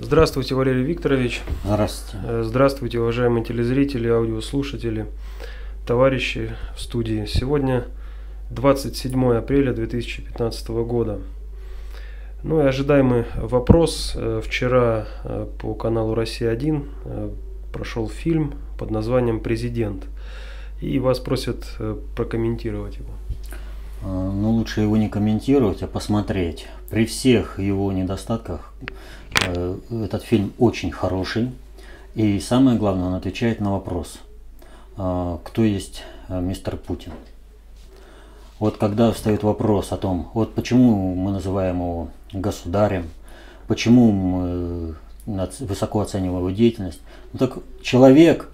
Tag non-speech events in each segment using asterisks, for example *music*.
Здравствуйте, Валерий Викторович. Здравствуйте. Э, Здравствуйте, уважаемые телезрители, аудиослушатели, товарищи в студии. Сегодня 27 апреля 2015 года. Ну и ожидаемый вопрос. Э, Вчера э, по каналу «Россия-1» э, прошел фильм под названием «Президент». И вас просят прокомментировать его. Э, Ну, лучше его не комментировать, а посмотреть. При всех его недостатках э, этот фильм очень хороший. И самое главное, он отвечает на вопрос, э, кто есть э, мистер Путин. Вот когда встает вопрос о том, вот почему мы называем его государем, почему мы нац- высоко оцениваем его деятельность, ну так человек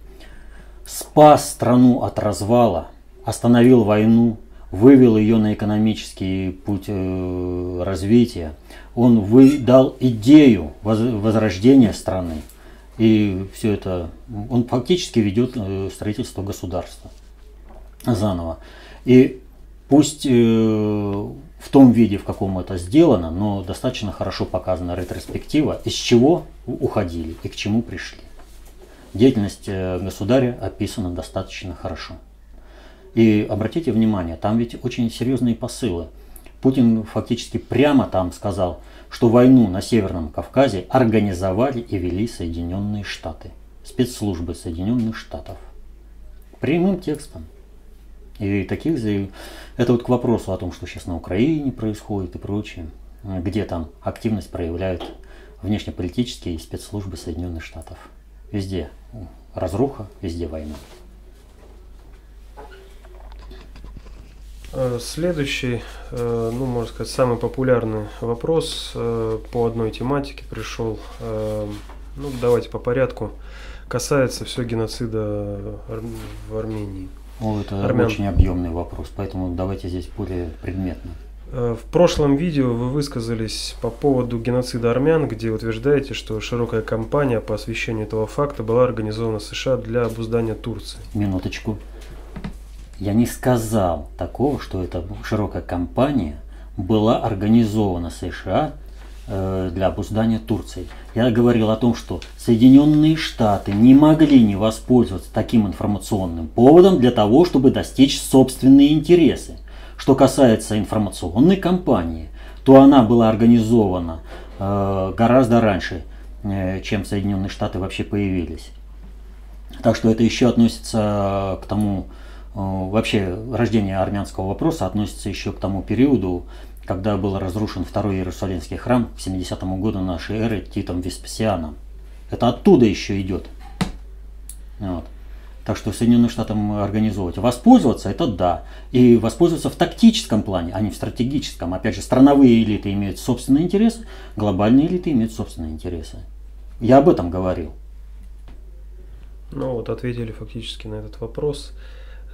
спас страну от развала, остановил войну, вывел ее на экономический путь э, развития. Он вы, дал идею воз- возрождения страны. И все это, он фактически ведет э, строительство государства заново. И пусть э, в том виде, в каком это сделано, но достаточно хорошо показана ретроспектива, из чего уходили и к чему пришли. Деятельность государя описана достаточно хорошо. И обратите внимание, там ведь очень серьезные посылы. Путин фактически прямо там сказал, что войну на Северном Кавказе организовали и вели Соединенные Штаты, спецслужбы Соединенных Штатов. Прямым текстом. И таких заяв- Это вот к вопросу о том, что сейчас на Украине происходит и прочее, где там активность проявляют внешнеполитические спецслужбы Соединенных Штатов. Везде разруха, везде война. Следующий, э, ну, можно сказать, самый популярный вопрос э, по одной тематике пришел. Э, Ну, давайте по порядку. Касается все геноцида в Армении. О, это Армян. очень объемный вопрос, поэтому давайте здесь более предметно. Э, В прошлом видео вы высказались по поводу геноцида армян, где утверждаете, что широкая кампания по освещению этого факта была организована США для обуздания Турции. Минуточку. Я не сказал такого, что эта широкая кампания была организована США э, для обуздания Турции. Я говорил о том, что Соединенные Штаты не могли не воспользоваться таким информационным поводом для того, чтобы достичь собственные интересы. Что касается информационной кампании, то она была организована э, гораздо раньше, э, чем Соединенные Штаты вообще появились. Так что это еще относится к тому, вообще рождение армянского вопроса относится еще к тому периоду, когда был разрушен второй Иерусалимский храм к 70 году нашей эры Титом Веспасианом. Это оттуда еще идет. Вот. Так что Соединенным Штатам организовывать. Воспользоваться это да. И воспользоваться в тактическом плане, а не в стратегическом. Опять же, страновые элиты имеют собственные интересы, глобальные элиты имеют собственные интересы. Я об этом говорил. Ну вот, ответили фактически на этот вопрос.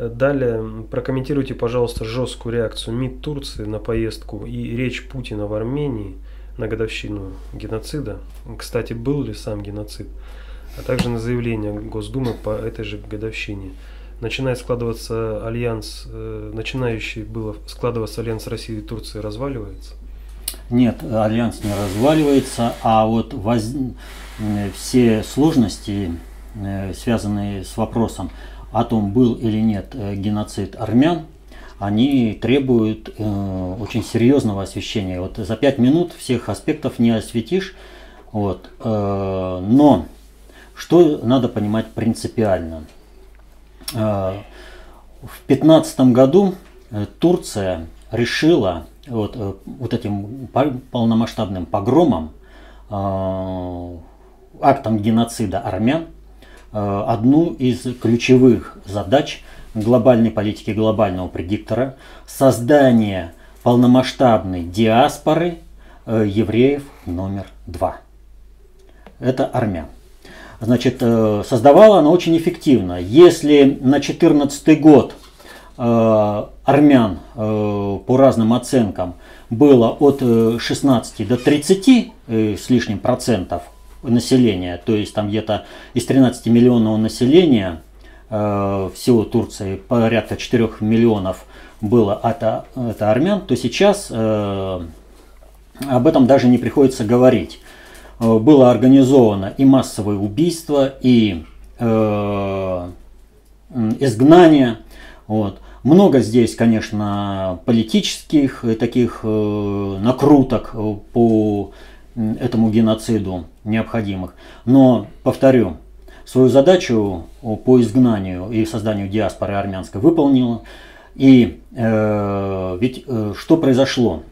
Далее прокомментируйте, пожалуйста, жесткую реакцию МИД Турции на поездку и речь Путина в Армении на годовщину геноцида. Кстати, был ли сам геноцид? А также на заявление Госдумы по этой же годовщине. Начинает складываться альянс, э, начинающий было складываться альянс России и Турции разваливается. Нет, альянс не разваливается, а вот воз- все сложности, э, связанные с вопросом о том, был или нет э, геноцид армян, они требуют э, очень серьезного освещения. Вот за пять минут всех аспектов не осветишь. Вот, э, но что надо понимать принципиально? Э, В 2015 году э, Турция решила вот, э, вот этим по- полномасштабным погромом, э, актом геноцида армян, одну из ключевых задач глобальной политики глобального предиктора – создание полномасштабной диаспоры э, евреев номер два. Это армян. Значит, э, создавала она очень эффективно. Если на 2014 год э, армян э, по разным оценкам было от э, 16 до 30 э, с лишним процентов населения, то есть там где-то из 13 миллионного населения э, всего Турции порядка 4 миллионов было это, это армян, то сейчас э, об этом даже не приходится говорить. было организовано и массовое убийство, и э, изгнание. Вот. Много здесь, конечно, политических таких э, накруток по этому геноциду необходимых. Но, повторю, свою задачу по изгнанию и созданию диаспоры армянской выполнила. И э, ведь э, что произошло?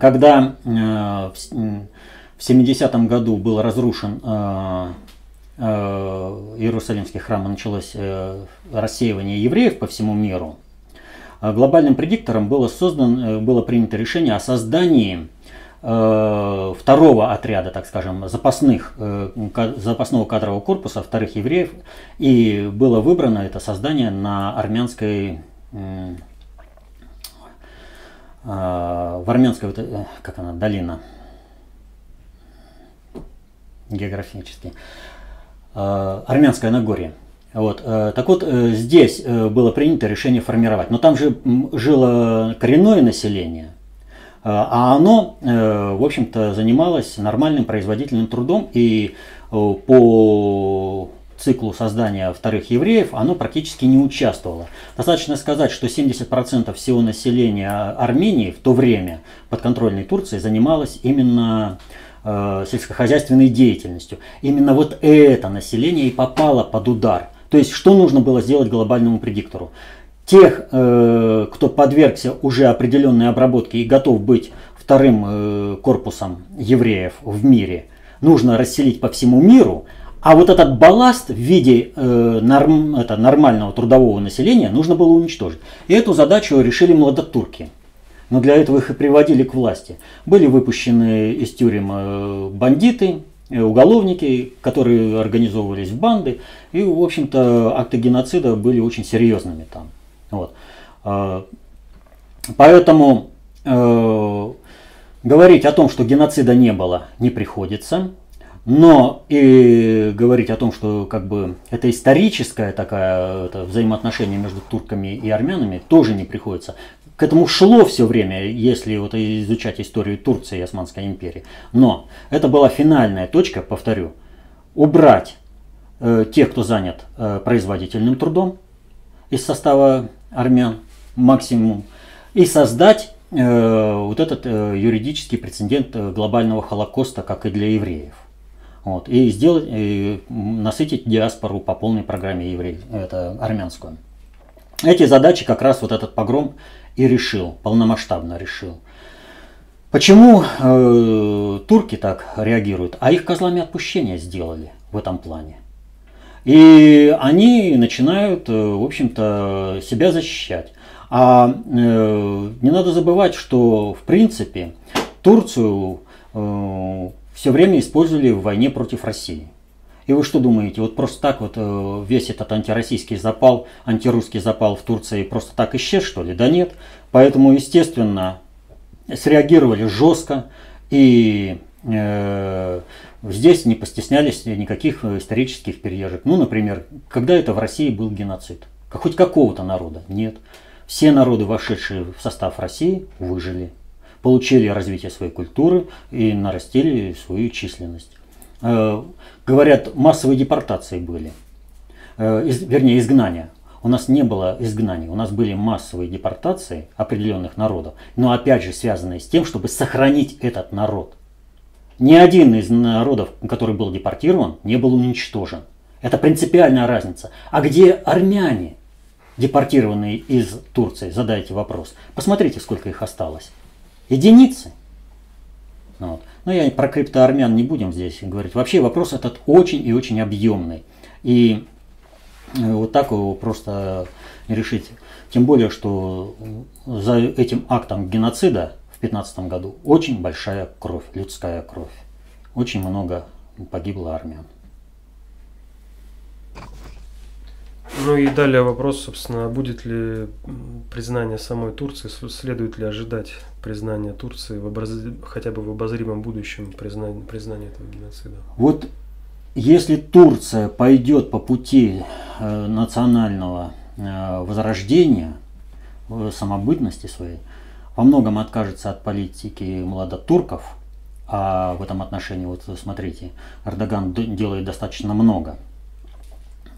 Когда э, в, в 70-м году был разрушен э, э, Иерусалимский храм и началось э, рассеивание евреев по всему миру, э, глобальным предиктором было, создан, э, было принято решение о создании Э, второго отряда, так скажем, запасных, э, запасного кадрового корпуса вторых евреев. И было выбрано это создание на армянской э, в армянской, как она, долина, географически, армянское Нагорье. Вот. Так вот, здесь было принято решение формировать. Но там же жило коренное население, а оно, э, в общем-то, занималось нормальным производительным трудом и э, по циклу создания вторых евреев оно практически не участвовало. Достаточно сказать, что 70% всего населения Армении в то время подконтрольной Турции занималось именно э, сельскохозяйственной деятельностью. Именно вот это население и попало под удар. То есть, что нужно было сделать глобальному предиктору? Тех, э, кто подвергся уже определенной обработке и готов быть вторым э, корпусом евреев в мире, нужно расселить по всему миру, а вот этот балласт в виде э, норм, это, нормального трудового населения нужно было уничтожить. И эту задачу решили младотурки. Но для этого их и приводили к власти. Были выпущены из тюрем э, бандиты, уголовники, которые организовывались в банды. И, в общем-то, акты геноцида были очень серьезными там. Вот. А, поэтому э, говорить о том, что геноцида не было, не приходится. Но и говорить о том, что как бы это историческое такое это взаимоотношение между турками и армянами, тоже не приходится. К этому шло все время, если вот изучать историю Турции и Османской империи. Но это была финальная точка, повторю, убрать э, тех, кто занят э, производительным трудом из состава армян максимум, и создать э, вот этот э, юридический прецедент э, глобального Холокоста, как и для евреев. Вот, и сделать, и насытить диаспору по полной программе евреев, это армянскую. Эти задачи как раз вот этот погром и решил, полномасштабно решил. Почему э, турки так реагируют? А их козлами отпущения сделали в этом плане. И они начинают, э, в общем-то, себя защищать. А э, не надо забывать, что в принципе Турцию э, все время использовали в войне против России. И вы что думаете, вот просто так вот э, весь этот антироссийский запал, антирусский запал в Турции просто так исчез, что ли? Да нет. Поэтому, естественно, среагировали жестко и э, Здесь не постеснялись никаких э, исторических переезжек. Ну, например, когда это в России был геноцид? Хоть какого-то народа? Нет. Все народы, вошедшие в состав России, выжили. Получили развитие своей культуры и нарастили свою численность. Э, говорят, массовые депортации были. Э, из, вернее, изгнания. У нас не было изгнаний, у нас были массовые депортации определенных народов, но опять же связанные с тем, чтобы сохранить этот народ – ни один из народов, который был депортирован, не был уничтожен. Это принципиальная разница. А где армяне, депортированные из Турции? Задайте вопрос. Посмотрите, сколько их осталось. Единицы. Ну вот. Но я про криптоармян не будем здесь говорить. Вообще вопрос этот очень и очень объемный. И э, вот так его просто решить. Тем более, что за этим актом геноцида 2015 году очень большая кровь, людская кровь. Очень много погибло армян. Ну и далее вопрос, собственно, будет ли признание самой Турции, следует ли ожидать признания Турции в образ... хотя бы в обозримом будущем признания, признания этого геноцида? Вот если Турция пойдет по пути э, национального э, возрождения, э, самобытности своей, во многом откажется от политики младотурков, А в этом отношении, вот смотрите, Эрдоган делает достаточно много.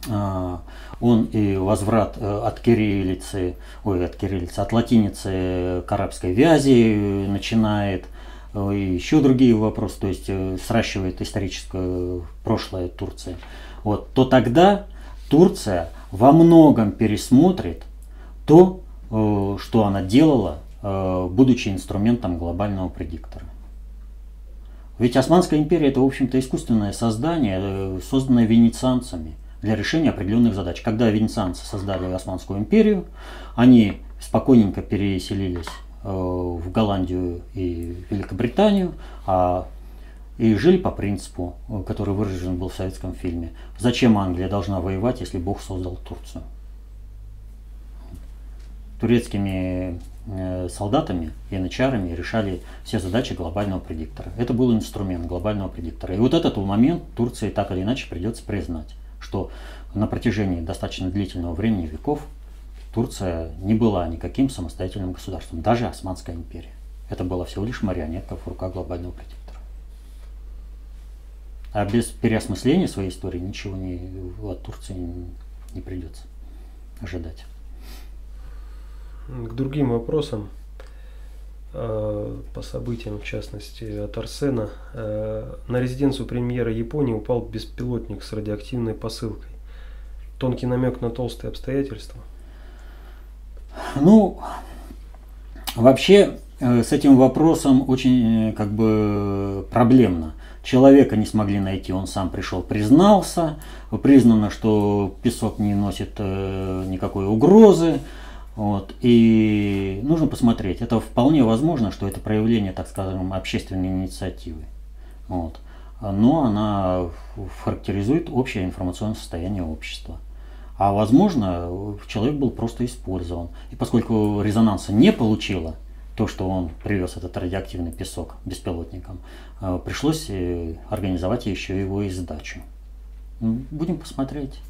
А, он и возврат э, от кириллицы, ой, от кириллицы, от латиницы к арабской вязи э, начинает, э, и еще другие вопросы, то есть сращивает историческое прошлое Турции. Вот, то тогда Турция во многом пересмотрит то, что она делала, будучи инструментом глобального предиктора. Ведь Османская империя это, в общем-то, искусственное создание, созданное венецианцами – для решения определенных задач. Когда венецианцы создали Османскую империю, они спокойненько переселились э, в Голландию и Великобританию, а и жили по принципу, э, который выражен был в советском фильме. Зачем Англия должна воевать, если Бог создал Турцию? Турецкими э, солдатами и начарами решали все задачи глобального предиктора. Это был инструмент глобального предиктора. И вот этот момент Турции так или иначе придется признать что на протяжении достаточно длительного времени, веков, Турция не была никаким самостоятельным государством, даже Османская империя. Это была всего лишь марионетка в руках глобального предиктора. А без переосмысления своей истории ничего не, от Турции не придется ожидать. К другим вопросам. Э, по событиям, в частности, от Арсена. Э, на резиденцию премьера Японии упал беспилотник с радиоактивной посылкой. Тонкий намек на толстые обстоятельства. Ну, вообще э, с этим вопросом очень как бы проблемно. Человека не смогли найти, он сам пришел, признался. Признано, что песок не носит никакой угрозы. Вот. И нужно посмотреть. Это вполне возможно, что это проявление, так скажем, общественной инициативы. Вот. Но она характеризует общее информационное состояние общества. А возможно, человек был просто использован. И поскольку резонанса не получила, то, что он привез этот радиоактивный песок беспилотником, э, пришлось э, организовать еще его и сдачу. Будем посмотреть.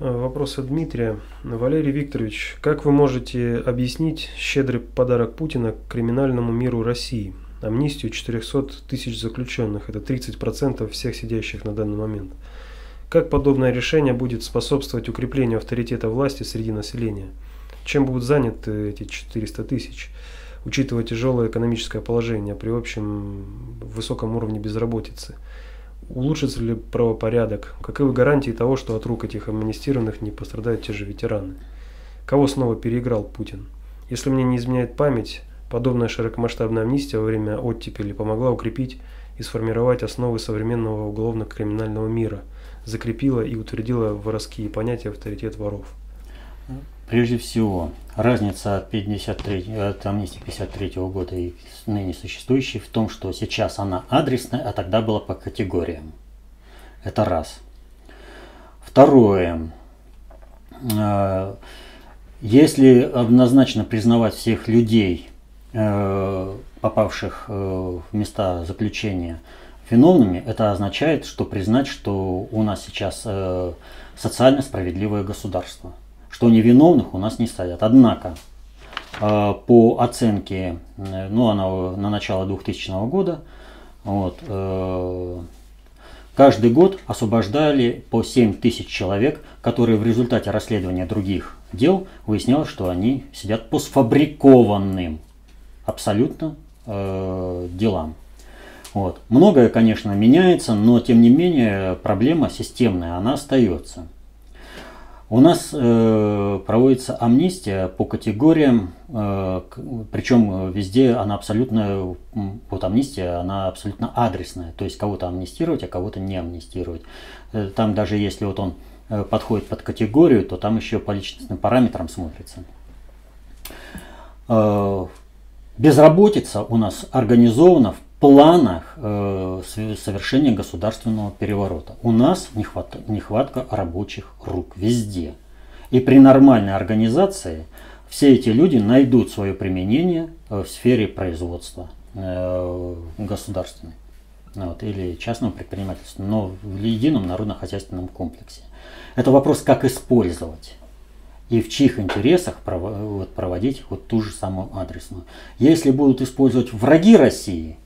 Э, вопрос от Дмитрия. Валерий Викторович, как вы можете объяснить щедрый подарок Путина криминальному миру России? Амнистию 400 тысяч заключенных. Это 30% всех сидящих на данный момент. Как подобное решение будет способствовать укреплению авторитета власти среди населения? Чем будут заняты эти 400 тысяч, учитывая тяжелое экономическое положение при общем высоком уровне безработицы? Улучшится ли правопорядок? Каковы гарантии того, что от рук этих амнистированных не пострадают те же ветераны? Кого снова переиграл Путин? Если мне не изменяет память, подобная широкомасштабная амнистия во время оттепели помогла укрепить и сформировать основы современного уголовно-криминального мира, закрепила и утвердила воровские понятия авторитет воров. Прежде всего, разница от, 53, от амнистии 53 года и ныне существующей в том, что сейчас она адресная, а тогда была по категориям. Это раз. Второе. Э, если однозначно признавать всех людей, э, попавших э, в места заключения, виновными, это означает, что признать, что у нас сейчас социально справедливое государство – что невиновных у нас не садят. Однако, э, по оценке, ну, она на начало 2000 года, вот, э, каждый год освобождали по 7 тысяч человек, которые в результате расследования других дел выяснялось, что они сидят по сфабрикованным абсолютно э, делам. Вот. Многое, конечно, меняется, но тем не менее проблема системная, она остается. У нас э, проводится амнистия по категориям, э, причем везде она абсолютно, вот амнистия, она абсолютно адресная, то есть кого-то амнистировать, а кого-то не амнистировать. Э, там даже если вот он э, подходит под категорию, то там еще по личностным параметрам смотрится. Э, безработица у нас организована в планах э, совершения государственного переворота. У нас нехватка, нехватка рабочих рук везде. И при нормальной организации все эти люди найдут свое применение э, в сфере производства э, государственной вот, или частного предпринимательства, но в едином народно-хозяйственном комплексе. Это вопрос, как использовать. и в чьих интересах проводить вот ту же самую адресную. Если будут использовать враги России,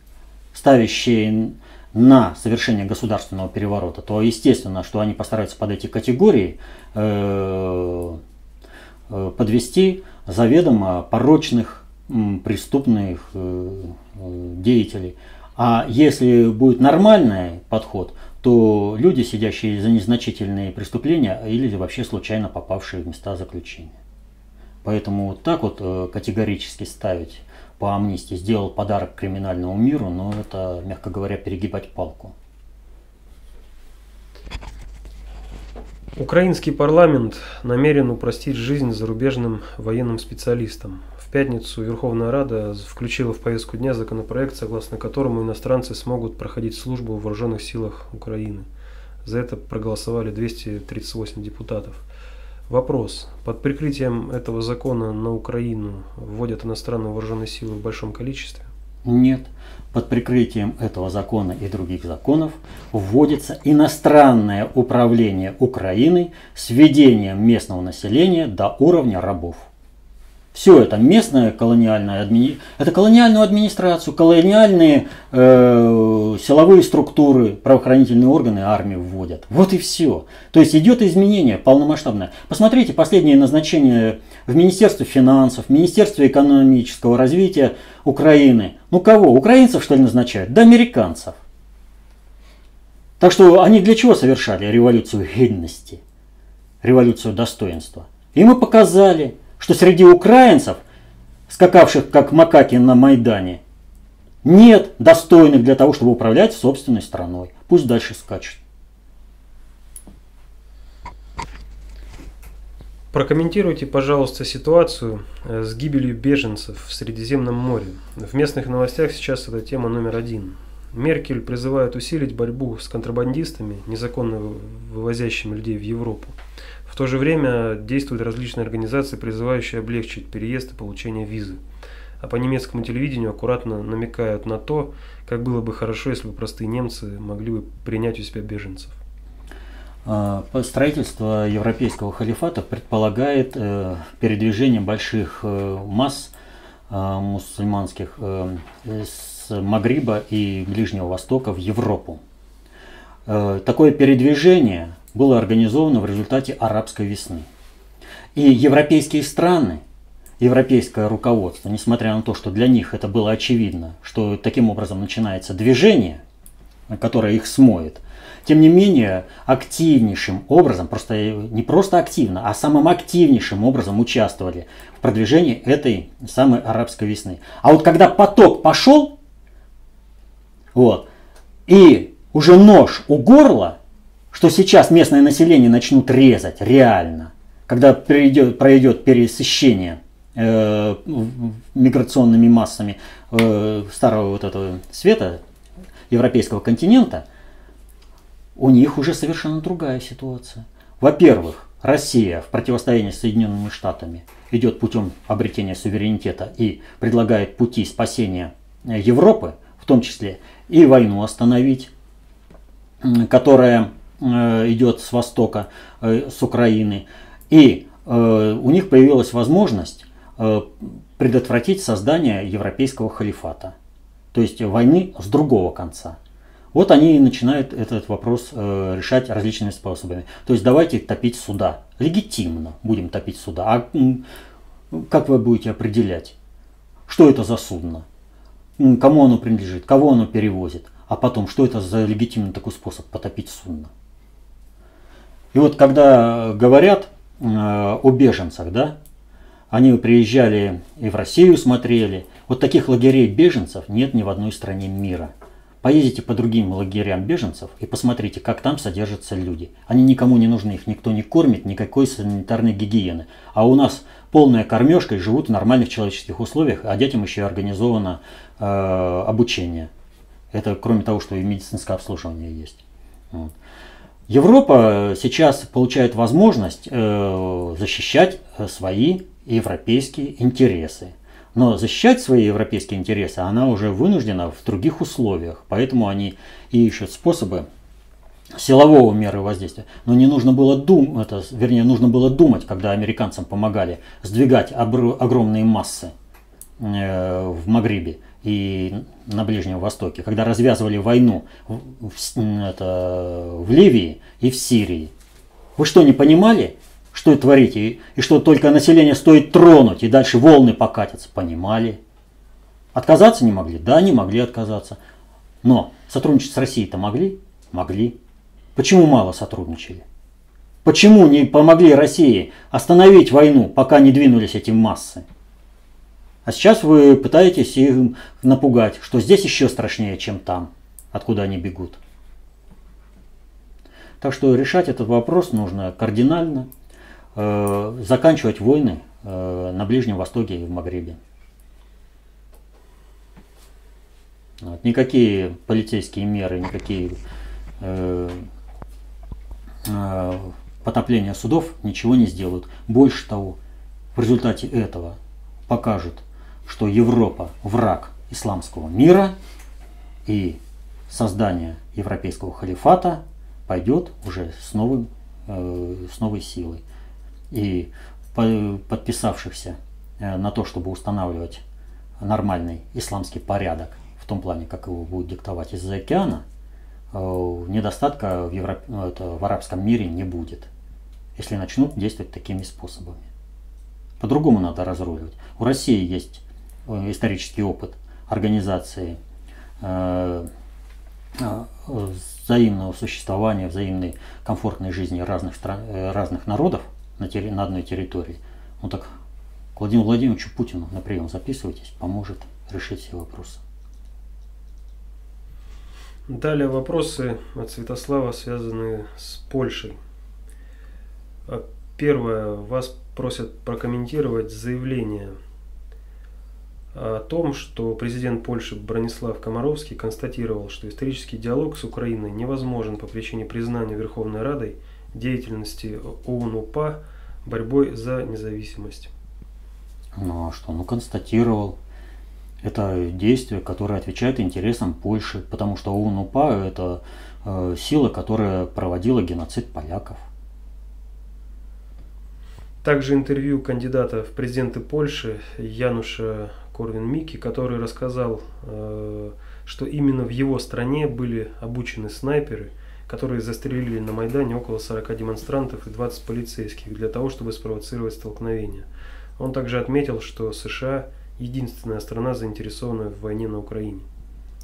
ставящие на совершение государственного переворота, то естественно, что они постараются под эти категории э, э, подвести заведомо порочных, преступных э, деятелей. А если будет нормальный подход, то люди, сидящие за незначительные преступления или вообще случайно попавшие в места заключения. Поэтому вот так вот категорически ставить по амнистии сделал подарок криминальному миру, но это, мягко говоря, перегибать палку. Украинский парламент намерен упростить жизнь зарубежным военным специалистам. В пятницу Верховная Рада включила в повестку дня законопроект, согласно которому иностранцы смогут проходить службу в вооруженных силах Украины. За это проголосовали 238 депутатов. Вопрос. Под прикрытием этого закона на Украину вводят иностранные вооруженные силы в большом количестве? Нет. Под прикрытием этого закона и других законов вводится иностранное управление Украиной с введением местного населения до уровня рабов. Все это местная колониальная админи... это колониальную администрацию, колониальные э, силовые структуры, правоохранительные органы армии вводят. Вот и все. То есть идет изменение полномасштабное. Посмотрите последние назначения в Министерстве финансов, в Министерстве экономического развития Украины. Ну кого? Украинцев что ли назначают? Да американцев. Так что они для чего совершали революцию гидности, революцию достоинства? И мы показали, что среди украинцев, скакавших как макаки на Майдане, нет достойных для того, чтобы управлять собственной страной. Пусть дальше скачут. Прокомментируйте, пожалуйста, ситуацию э, с гибелью беженцев в Средиземном море. В местных новостях сейчас эта тема номер один. Меркель призывает усилить борьбу с контрабандистами, незаконно вывозящими людей в Европу. В то же время действуют различные организации, призывающие облегчить переезд и получение визы. А по немецкому телевидению аккуратно намекают на то, как было бы хорошо, если бы простые немцы могли бы принять у себя беженцев. А, строительство европейского халифата предполагает э, передвижение больших э, масс э, мусульманских с Магриба и Ближнего Востока в Европу. Такое передвижение было организовано в результате арабской весны. И европейские страны, европейское руководство, несмотря на то, что для них это было очевидно, что таким образом начинается движение, которое их смоет, тем не менее, активнейшим образом, просто не просто активно, а самым активнейшим образом участвовали в продвижении этой самой арабской весны. А вот когда поток пошел, вот, и уже нож у горла, что сейчас местное население начнут резать реально, когда пройдет, пройдет пересыщение э, миграционными массами э, старого вот этого света, европейского континента, у них уже совершенно другая ситуация. Во-первых, Россия в противостоянии с Соединенными Штатами идет путем обретения суверенитета и предлагает пути спасения Европы, в том числе и войну остановить, которая Э, идет с востока, э, с Украины. И э, у них появилась возможность предотвратить создание европейского халифата. То есть войны с другого конца. Вот они и начинают этот вопрос решать различными способами. То есть давайте топить суда. Легитимно будем топить суда. А как вы будете определять, что это за судно? Кому оно принадлежит? Кого оно перевозит? А потом, что это за легитимный такой способ потопить судно? И вот когда говорят э, о беженцах, да, они приезжали и в Россию смотрели. Вот таких лагерей беженцев нет ни в одной стране мира. Поездите по другим лагерям беженцев и посмотрите, как там содержатся люди. Они никому не нужны, их никто не кормит, никакой санитарной гигиены. А у нас полная кормежка и живут в нормальных человеческих условиях, а детям еще организовано э, обучение. Это кроме того, что и медицинское обслуживание есть. Вот. Европа сейчас получает возможность э, защищать э, свои европейские интересы. Но защищать свои европейские интересы она уже вынуждена в других условиях. Поэтому они и ищут способы силового меры воздействия. Но не нужно было думать, это, вернее, нужно было думать, когда американцам помогали сдвигать огромные массы э, в Магрибе и на Ближнем Востоке, когда развязывали войну в, в, это, в Ливии и в Сирии. Вы что, не понимали, что творите, и, и что только население стоит тронуть, и дальше волны покатятся? Понимали. Отказаться не могли? Да, не могли отказаться. Но сотрудничать с Россией-то могли? Могли. Почему мало сотрудничали? Почему не помогли России остановить войну, пока не двинулись эти массы? А сейчас вы пытаетесь их напугать, что здесь еще страшнее, чем там, откуда они бегут. Так что решать этот вопрос нужно кардинально, э, заканчивать войны э, на Ближнем Востоке и в Магрибе. Вот. Никакие полицейские меры, никакие э, э, потопления судов ничего не сделают. Больше того, в результате этого покажут, что Европа враг исламского мира и создание европейского халифата пойдет уже с, новым, э, с новой силой. И по, подписавшихся э, на то, чтобы устанавливать нормальный исламский порядок в том плане, как его будет диктовать из-за океана, э, недостатка в, Европ... Ну, это, в арабском мире не будет, если начнут действовать такими способами. По-другому надо разруливать. У России есть исторический опыт организации э, взаимного существования, взаимной комфортной жизни разных, стран, разных народов на, терри, на одной территории. Ну так к Владимиру Владимировичу Путину на прием записывайтесь, поможет решить все вопросы. Далее вопросы от Святослава, связанные с Польшей. Первое. Вас просят прокомментировать заявление о том, что президент Польши Бронислав Комаровский констатировал, что исторический диалог с Украиной невозможен по причине признания Верховной Радой деятельности ОУН-УПА борьбой за независимость. Ну а что? Ну констатировал. Это действие, которое отвечает интересам Польши, потому что ОУН-УПА – это э, сила, которая проводила геноцид поляков. Также интервью кандидата в президенты Польши Януша Корвин-Микки, который рассказал, э, что именно в его стране были обучены снайперы, которые застрелили на Майдане около 40 демонстрантов и 20 полицейских для того, чтобы спровоцировать столкновение. Он также отметил, что США – единственная страна, заинтересованная в войне на Украине.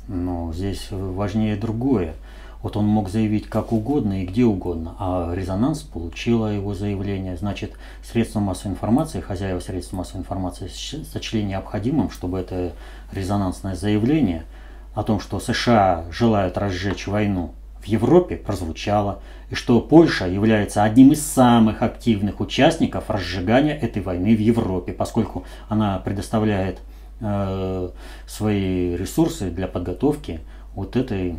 Но здесь важнее другое. Вот он мог заявить как угодно и где угодно, а резонанс получило его заявление. Значит, средства массовой информации, хозяева средств массовой информации сочли необходимым, чтобы это резонансное заявление о том, что США желают разжечь войну, в Европе прозвучало, и что Польша является одним из самых активных участников разжигания этой войны в Европе, поскольку она предоставляет э, свои ресурсы для подготовки вот этой,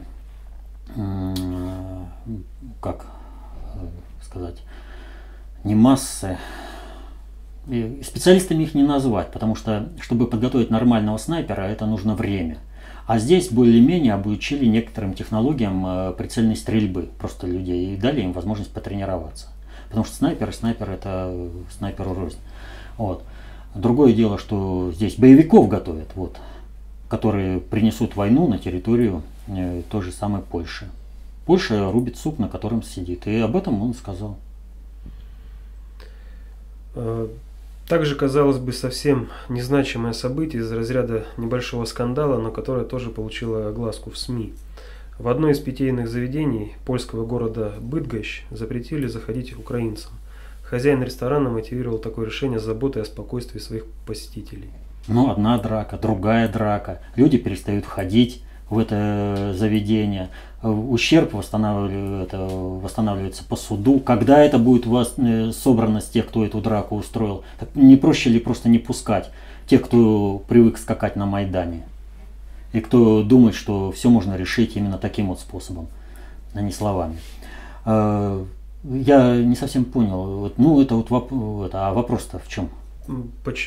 как сказать, не массы, и специалистами их не назвать, потому что, чтобы подготовить нормального снайпера, это нужно время – а здесь более-менее обучили некоторым технологиям э, прицельной стрельбы просто людей и дали им возможность потренироваться. Потому что снайпер и снайпер это снайперу рознь. Вот. Другое дело, что здесь боевиков готовят, вот, которые принесут войну на территорию э, той же самой Польши. Польша рубит суп, на котором сидит. И об этом он сказал. Э, также, казалось бы, совсем незначимое событие из разряда небольшого скандала, но которое тоже получило огласку в СМИ. В одно из питейных заведений польского города Быдгощ запретили заходить украинцам. Хозяин ресторана мотивировал такое решение заботой о спокойствии своих посетителей. Ну, одна драка, другая драка. Люди перестают ходить в это заведение ущерб восстанавливается, восстанавливается по суду. Когда это будет у вас э, собрано с тех, кто эту драку устроил? Так не проще ли просто не пускать тех, кто привык скакать на Майдане? И кто думает, что все можно решить именно таким вот способом, а не словами. А, я не совсем понял. Ну, это вот воп- это, а вопрос-то в чем?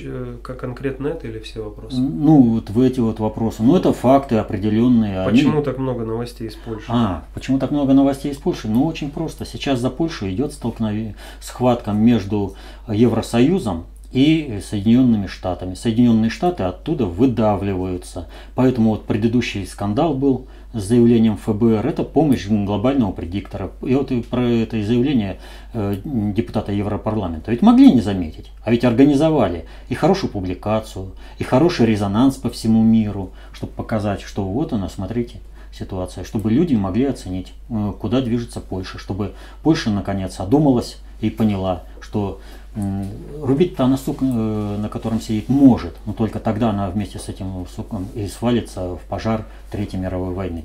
Э, как конкретно это или все вопросы? Ну, вот в эти вот вопросы. Ну, это факты определенные. Почему они... так много новостей из Польши? А, почему так много новостей из Польши? Ну, очень просто. Сейчас за Польшу идет столкновение, схватка между Евросоюзом и Соединенными Штатами. Соединенные Штаты оттуда выдавливаются. Поэтому вот предыдущий скандал был с заявлением ФБР, это помощь глобального предиктора. И вот про это заявление э, депутата Европарламента ведь могли не заметить, а ведь организовали и хорошую публикацию, и хороший резонанс по всему миру, чтобы показать, что вот она, смотрите, ситуация, чтобы люди могли оценить, э, куда движется Польша, чтобы Польша наконец одумалась и поняла, что Рубить-то она сук, э, на котором сидит, может, но только тогда она вместе с этим суком и свалится в пожар Третьей мировой войны.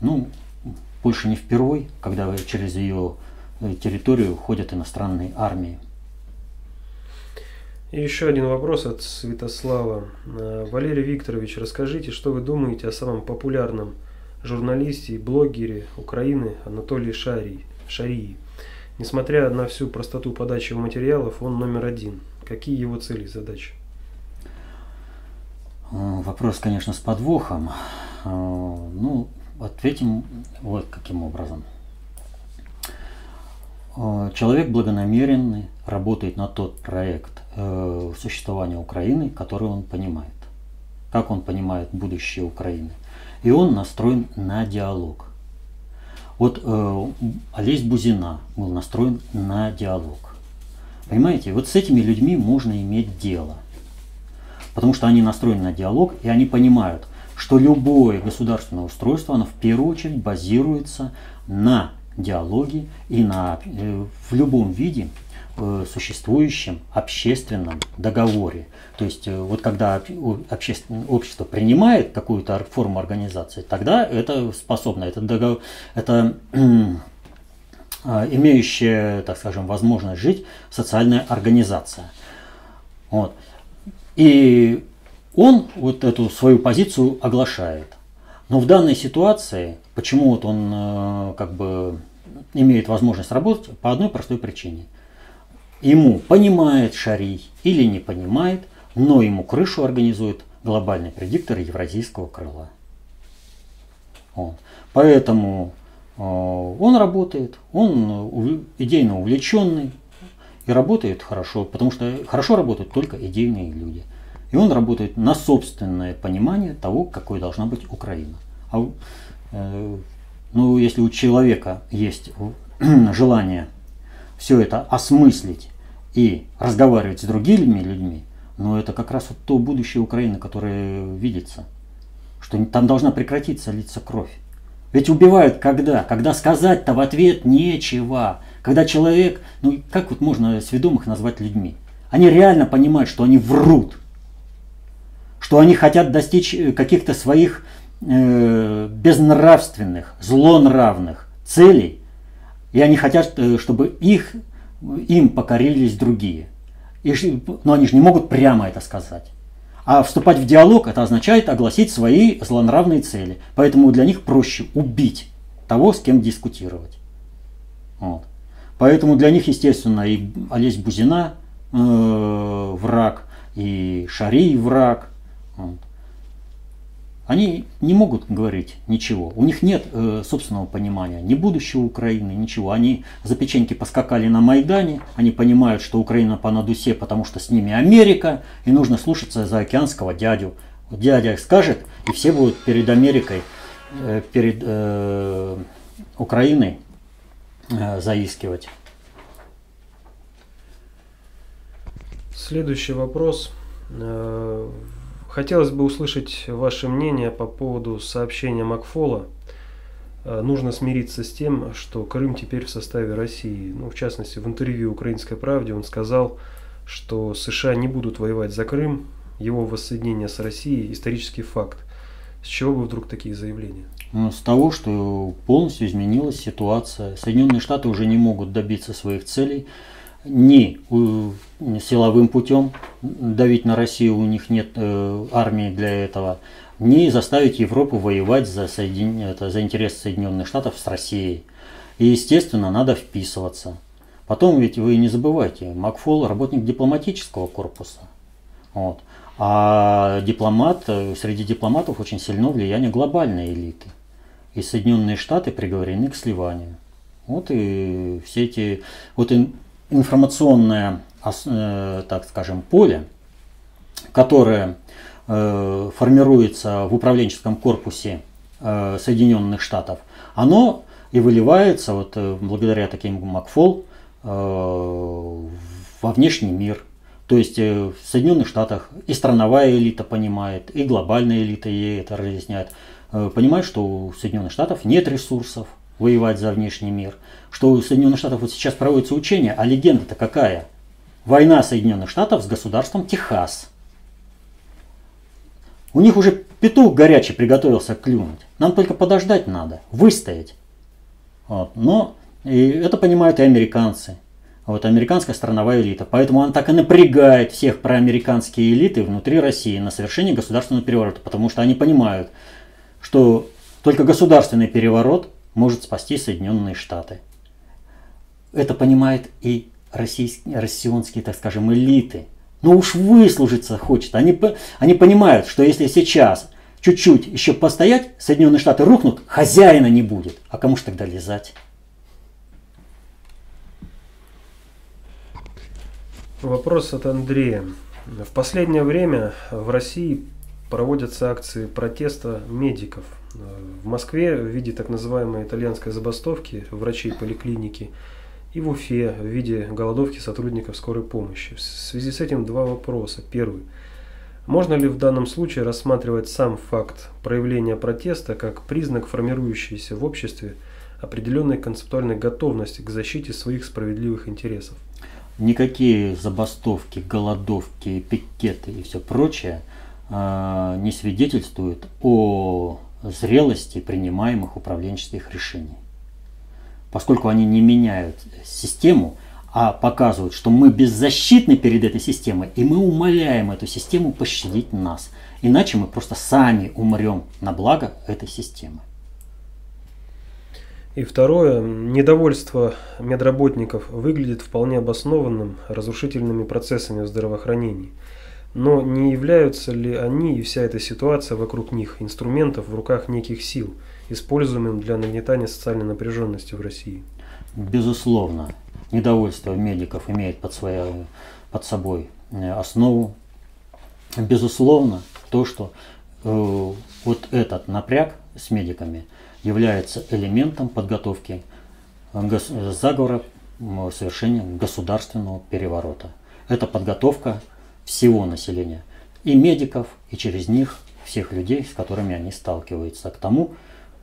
Ну, больше не впервой, когда через ее э, территорию ходят иностранные армии. И еще один вопрос от Святослава. Э, Валерий Викторович, расскажите, что вы думаете о самом популярном журналисте и блогере Украины Анатолии Шарии? Шарии? Несмотря на всю простоту подачи материалов, он номер один. Какие его цели и задачи? Э, вопрос, конечно, с подвохом. Э, ну, ответим вот каким образом. Э, человек благонамеренный работает на тот проект существования Украины, который он понимает. Как он понимает будущее Украины. И он настроен на диалог – вот э, Олесь Бузина был настроен на диалог. Понимаете, вот с этими людьми можно иметь дело. Потому что они настроены на диалог, и они понимают, что любое государственное устройство, оно в первую очередь базируется на диалоге и на, э, в любом виде существующем общественном договоре. То есть э, вот когда общество принимает какую-то форму организации, тогда это способно, это, договор, это а, имеющая, так скажем, возможность жить социальная организация. Вот. И он вот эту свою позицию оглашает. Но в данной ситуации, почему вот он э, как бы имеет возможность работать, по одной простой причине – ему понимает Шарий или не понимает, но ему крышу организует глобальный предиктор евразийского крыла. Вот. Поэтому э, он работает, он идейно увлеченный и работает хорошо, потому что хорошо работают только идейные люди. И он работает на собственное понимание того, какой должна быть Украина. А, э, ну, если у человека есть *clears throat* желание все это осмыслить и разговаривать с другими людьми, но это как раз вот то будущее Украины, которое видится. Что там должна прекратиться литься кровь. Ведь убивают когда? Когда сказать-то в ответ нечего. Когда человек, ну как вот можно сведомых назвать людьми? Они реально понимают, что они врут. Что они хотят достичь э, каких-то своих э, безнравственных, злонравных целей. И они хотят, э, чтобы их им покорились другие. И, но они же не могут прямо это сказать. А вступать в диалог это означает огласить свои злонравные цели. Поэтому для них проще убить того, с кем дискутировать. Вот. Поэтому для них, естественно, и Олесь Бузина э, враг, и Шарий враг. Вот они не могут говорить ничего. У них нет э, собственного понимания ни будущего Украины, ничего. Они за печеньки поскакали на Майдане, они понимают, что Украина по надусе, потому что с ними Америка, и нужно слушаться за океанского дядю. Дядя скажет, и все будут перед Америкой, э, перед э, Украиной э, заискивать. Следующий вопрос. Э, Хотелось бы услышать ваше мнение по поводу сообщения Макфола. Э, нужно смириться с тем, что Крым теперь в составе России. Ну, в частности, в интервью «Украинской правде» он сказал, что США не будут воевать за Крым, его воссоединение с Россией – исторический факт. С чего бы вдруг такие заявления? Ну, с того, что полностью изменилась ситуация. Соединенные Штаты уже не могут добиться своих целей ни силовым путем давить на Россию, у них нет э, армии для этого, ни заставить Европу воевать за, соедин... это, за интересы Соединенных Штатов с Россией. И, естественно, надо вписываться. Потом ведь вы не забывайте, Макфол работник дипломатического корпуса. Вот. А дипломат, среди дипломатов очень сильно влияние глобальной элиты. И Соединенные Штаты приговорены к сливанию. Вот и все эти, вот информационное, э, так скажем, поле, которое э, формируется в управленческом корпусе э, Соединенных Штатов, оно и выливается вот благодаря таким Макфол во внешний мир. То есть в Соединенных Штатах и страновая элита понимает, и глобальная элита ей это разъясняет. Понимает, что у Соединенных Штатов нет ресурсов, воевать за внешний мир. Что у Соединенных Штатов вот сейчас проводится учение, а легенда-то какая? Война Соединенных Штатов с государством Техас. У них уже петух горячий приготовился клюнуть. Нам только подождать надо, выстоять. Вот. Но и это понимают и американцы. Вот американская страновая элита. Поэтому она так и напрягает всех проамериканские элиты внутри России на совершение государственного переворота. Потому что они понимают, что только государственный переворот может спасти Соединенные Штаты. Это понимает и российские, россионские, так скажем, элиты. Ну уж выслужиться хочет. Они, они понимают, что если сейчас чуть-чуть еще постоять, Соединенные Штаты рухнут, хозяина не будет. А кому же тогда лизать? Вопрос от Андрея. В последнее время в России проводятся акции протеста медиков – в Москве в виде так называемой итальянской забастовки врачей поликлиники и в Уфе в виде голодовки сотрудников скорой помощи. В связи с этим два вопроса. Первый. Можно ли в данном случае рассматривать сам факт проявления протеста как признак формирующейся в обществе определенной концептуальной готовности к защите своих справедливых интересов? Никакие забастовки, голодовки, пикеты и все прочее э, не свидетельствуют о зрелости принимаемых управленческих решений. Поскольку они не меняют систему, а показывают, что мы беззащитны перед этой системой, и мы умоляем эту систему пощадить нас. Иначе мы просто сами умрем на благо этой системы. И второе, недовольство медработников выглядит вполне обоснованным разрушительными процессами в здравоохранении – но не являются ли они и вся эта ситуация вокруг них инструментов в руках неких сил, используемым для нагнетания социальной напряженности в России? Безусловно, недовольство медиков имеет под, своей, под собой э, основу. Безусловно, то, что э, вот этот напряг с медиками является элементом подготовки заговора совершения государственного переворота. Это подготовка всего населения, и медиков, и через них всех людей, с которыми они сталкиваются, к тому,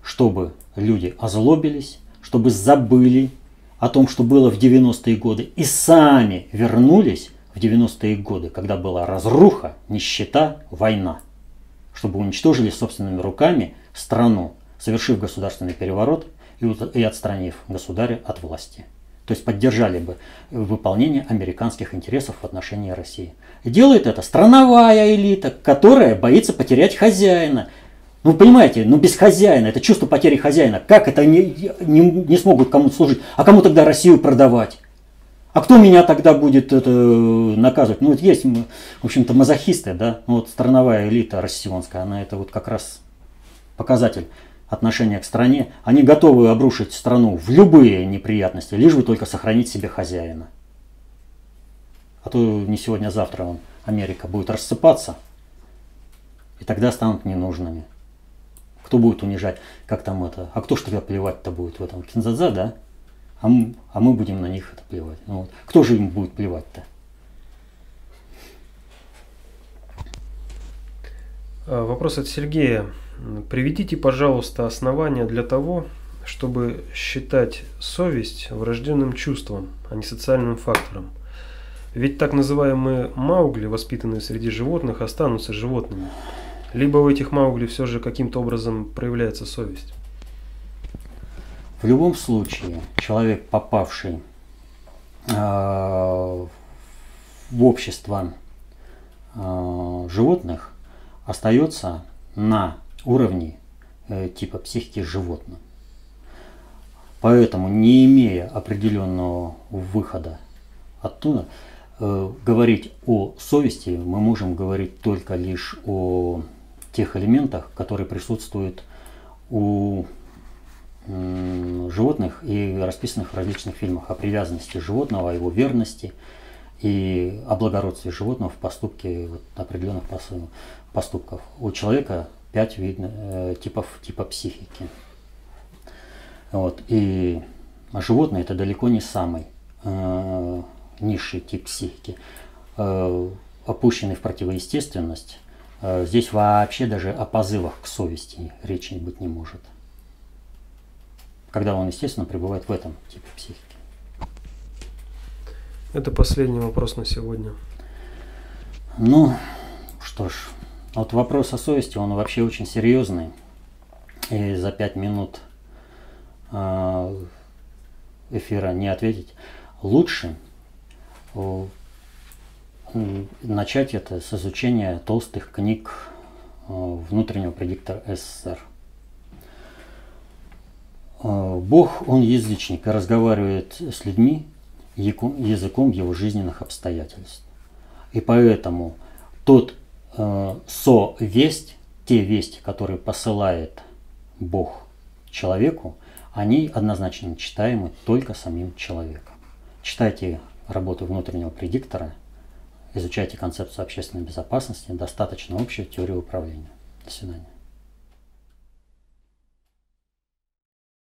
чтобы люди озлобились, чтобы забыли о том, что было в 90-е годы, и сами вернулись в 90-е годы, когда была разруха, нищета, война, чтобы уничтожили собственными руками страну, совершив государственный переворот и отстранив государя от власти то есть поддержали бы выполнение американских интересов в отношении России. делает это страновая элита, которая боится потерять хозяина. Ну, понимаете, ну без хозяина, это чувство потери хозяина, как это не, не, не смогут кому-то служить, а кому тогда Россию продавать? А кто меня тогда будет это наказывать? Ну, вот есть, в общем-то, мазохисты, да, ну, вот страновая элита россионская, она это вот как раз показатель отношение к стране, они готовы обрушить страну в любые неприятности, лишь бы только сохранить себе хозяина. А то не сегодня, а завтра он, Америка будет рассыпаться, и тогда станут ненужными. Кто будет унижать, как там это, а кто ж тогда плевать-то будет в этом? Кинзадза, да? А мы, а мы будем на них это плевать. Ну, вот. Кто же им будет плевать-то? А, вопрос от Сергея. Приведите, пожалуйста, основания для того, чтобы считать совесть врожденным чувством, а не социальным фактором. Ведь так называемые маугли, воспитанные среди животных, останутся животными. Либо у этих маугли все же каким-то образом проявляется совесть. В любом случае, человек, попавший э, в общество э, животных, остается на уровне э, типа психики животных. Поэтому, не имея определенного выхода оттуда, э, говорить о совести мы можем говорить только лишь о тех элементах, которые присутствуют у животных и расписанных в различных фильмах о привязанности животного, о его верности и о благородстве животного в поступке вот, определенных поступков. У человека пять видно, э, типов типа психики. Вот. И животное это далеко не самый э, низший тип психики. Э, опущенный в противоестественность, здесь вообще даже о позывах к совести речи быть не может когда он, естественно, пребывает в этом типе психики. Это последний вопрос на сегодня. Ну, что ж, вот вопрос о совести, он вообще очень серьезный. И за пять минут а, эфира не ответить. Лучше начать это с изучения толстых книг а, внутреннего предиктора СССР. А, Бог, он язычник и разговаривает с людьми языком его жизненных обстоятельств. И поэтому тот э, со-весть, те вести, которые посылает Бог человеку, они однозначно читаемы только самим человеком. Читайте работу внутреннего предиктора, изучайте концепцию общественной безопасности, достаточно общую теорию управления. До свидания.